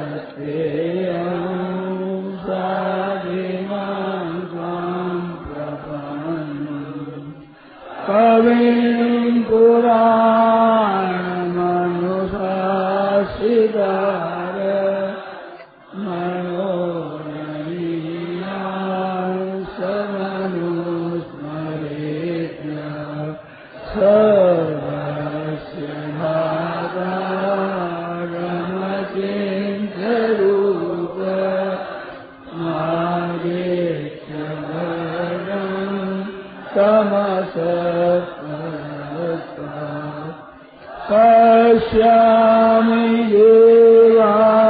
Hare Yeah.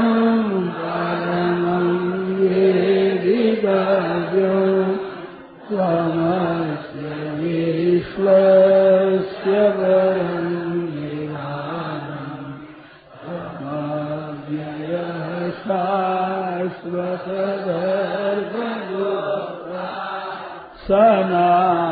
Sana.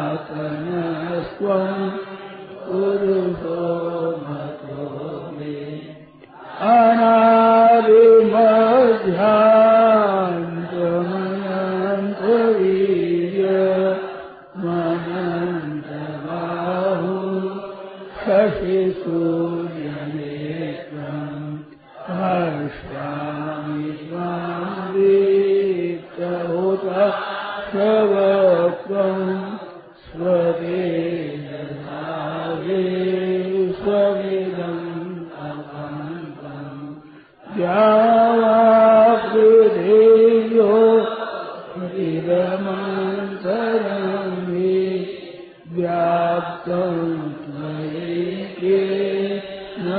न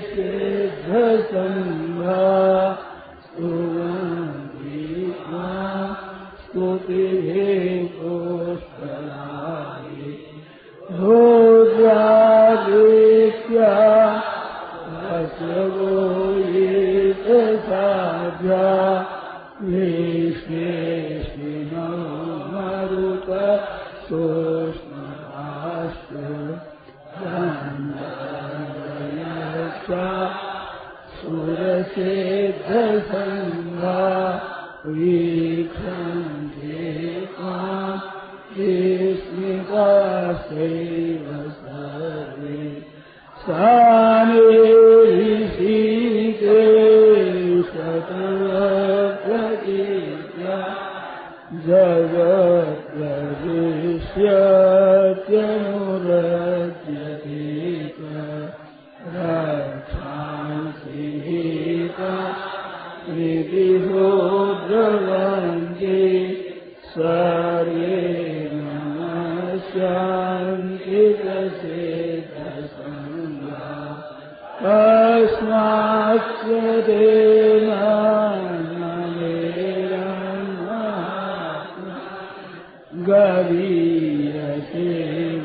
सिद्ध Sir.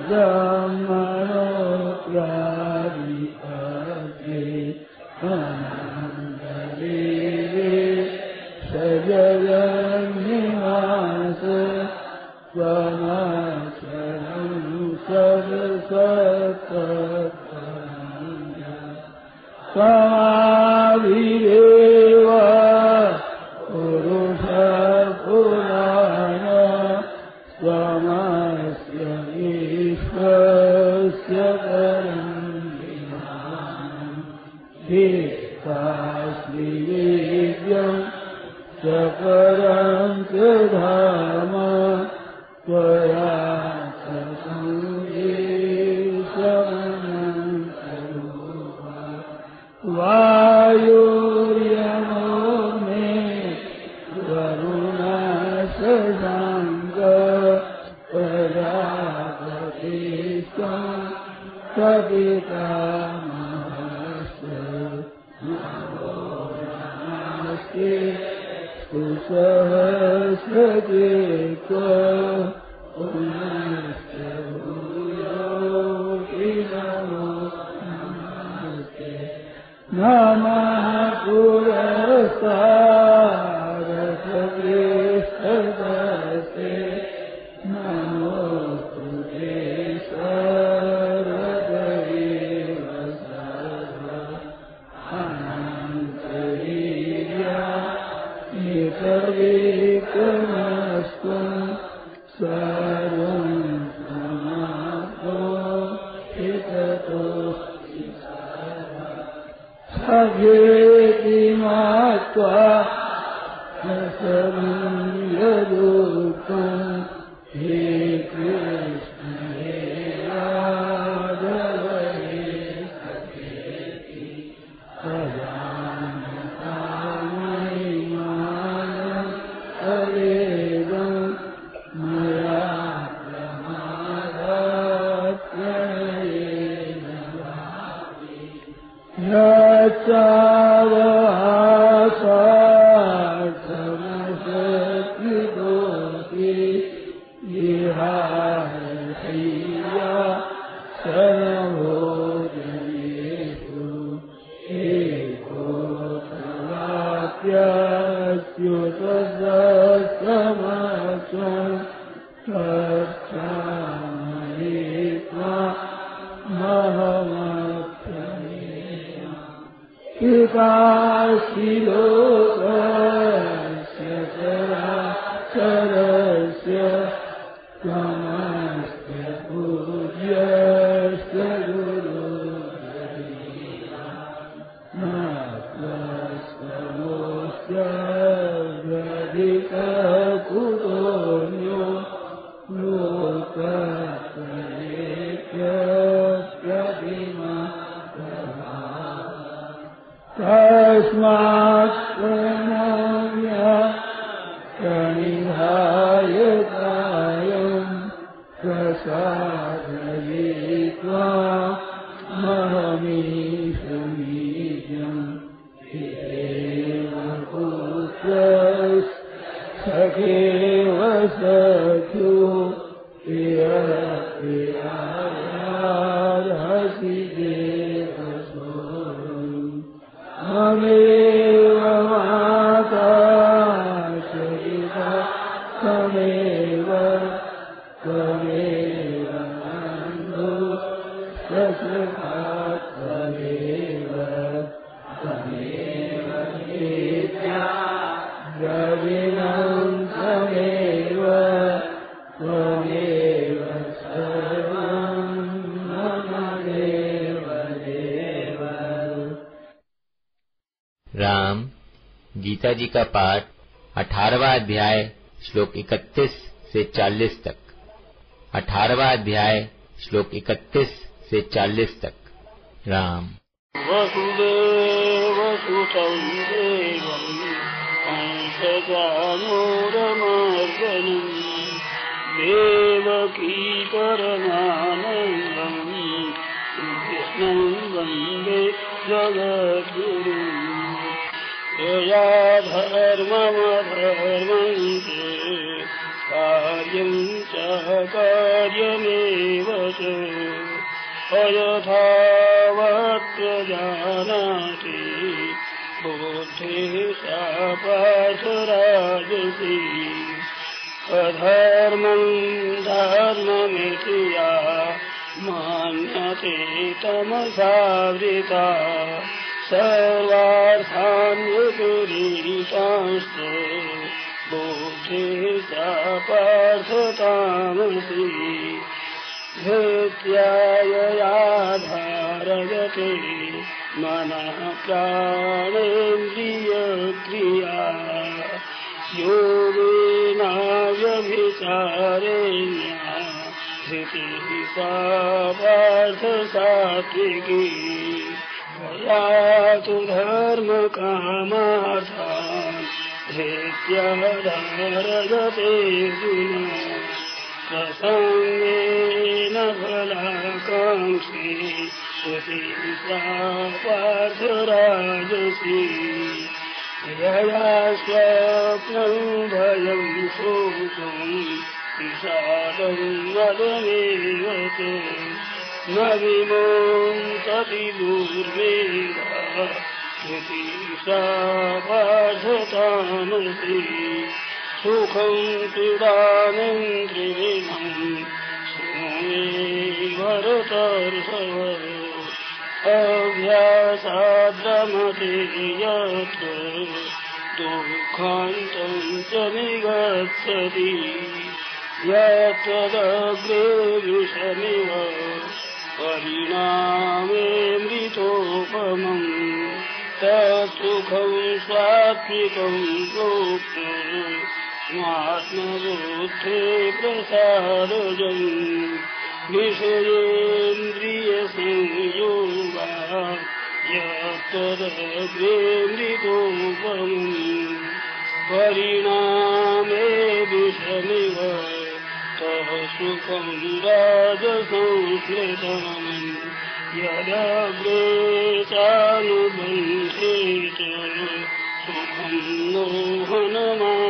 zaman و पिताशिलोकस्य महमीशमीजम् have Ram, गीता जी का पाठ, अठारवा अध्याय, श्लोक इकतीस से चालीस तक। अठारवा अध्याय, श्लोक इकतीस से चालीस तक। राम। वसुदेव सुतं देवम् अंशजानोरमर्दनम् देवकी परमानन्दम् कृष्णम् वंदे जगद्गुरुम् यया धर्ममधर्मन्ते कार्यम् च कार्यमेव च। जानाति बुद्धिः सा पार्थराजसि अधर्मम् धर्ममिति या मान्यते तमसावृता सर्वार्थान् विपरीतांश्च बुद्धिः सा पार्थतामसि धृत्याययाधारयते मनः प्राणेन्द्रियक्रिया योगेनाव्यभिचारेण्या धृतिः सा पार्थसात्विकी या तु धर्मकामार्थान् धृत्याधारयते गुणा प्रसङ्गेन श्रुतिसा पार्थराजसि। यया स्वप्नम् भयम् शोकम् विषादम् मदमेव च धृतिसा पार्थतामसि सुखम् पीडानिन्द्रिणम् श्रुमे भरतर्षव अभ्यासाद्रमते यत्र दुःखान्तम् च निगच्छति। यत्तदग्रे परिणामे तत्सुखम् सात्विकम् स्वात्मबुद्धे प्रसादजम् विषयेन्द्रियसंयोगा यत्तदग्रेन्द्रितोपमम् परिणामे विषमिव सुखम् राजसंस्कृतम् यदग्रे चानुबन्धे च सुखम् मोहनमात्मना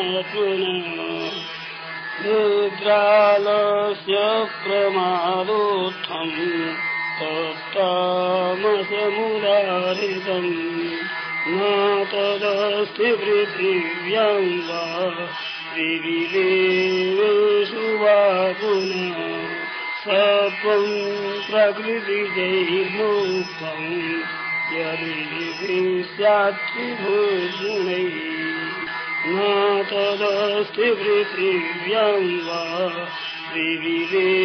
निद्रालस्य प्रमादोत्थम् तत्तामसमुदारितम् न तदस्ति वा त्रिविदेवेषु वा पुनः सत्त्वम् प्रकृतिजैर्मुक्तम् यदि स्यात्रिभूषुणैः न तदस्ति पृथिव्याम् वा त्रिविदेवेषु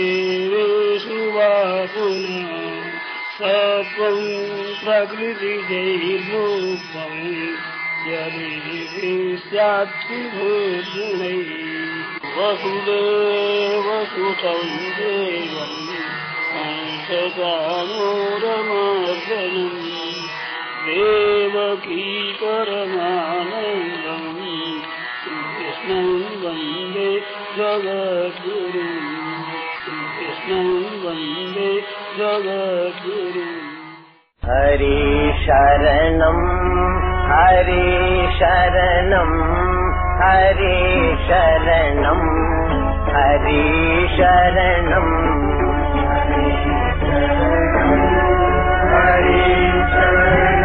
वा पुनः सत्त्वम् प्रकृतिजैर्मुक्तम् स्यात्रिभूषुणैः वसुदेव सुतं देवम् अंशजानोरमर्दनम् देवकी परमानन्दम् कृष्णम् वन्दे जगद्गुरुम् कृष्णम् वन्दे जगद्गुरुम् हरि शरणम् ഹരി ശരണം ഹരി ശരണം ഹരി ശരണം ഹരി ശരണം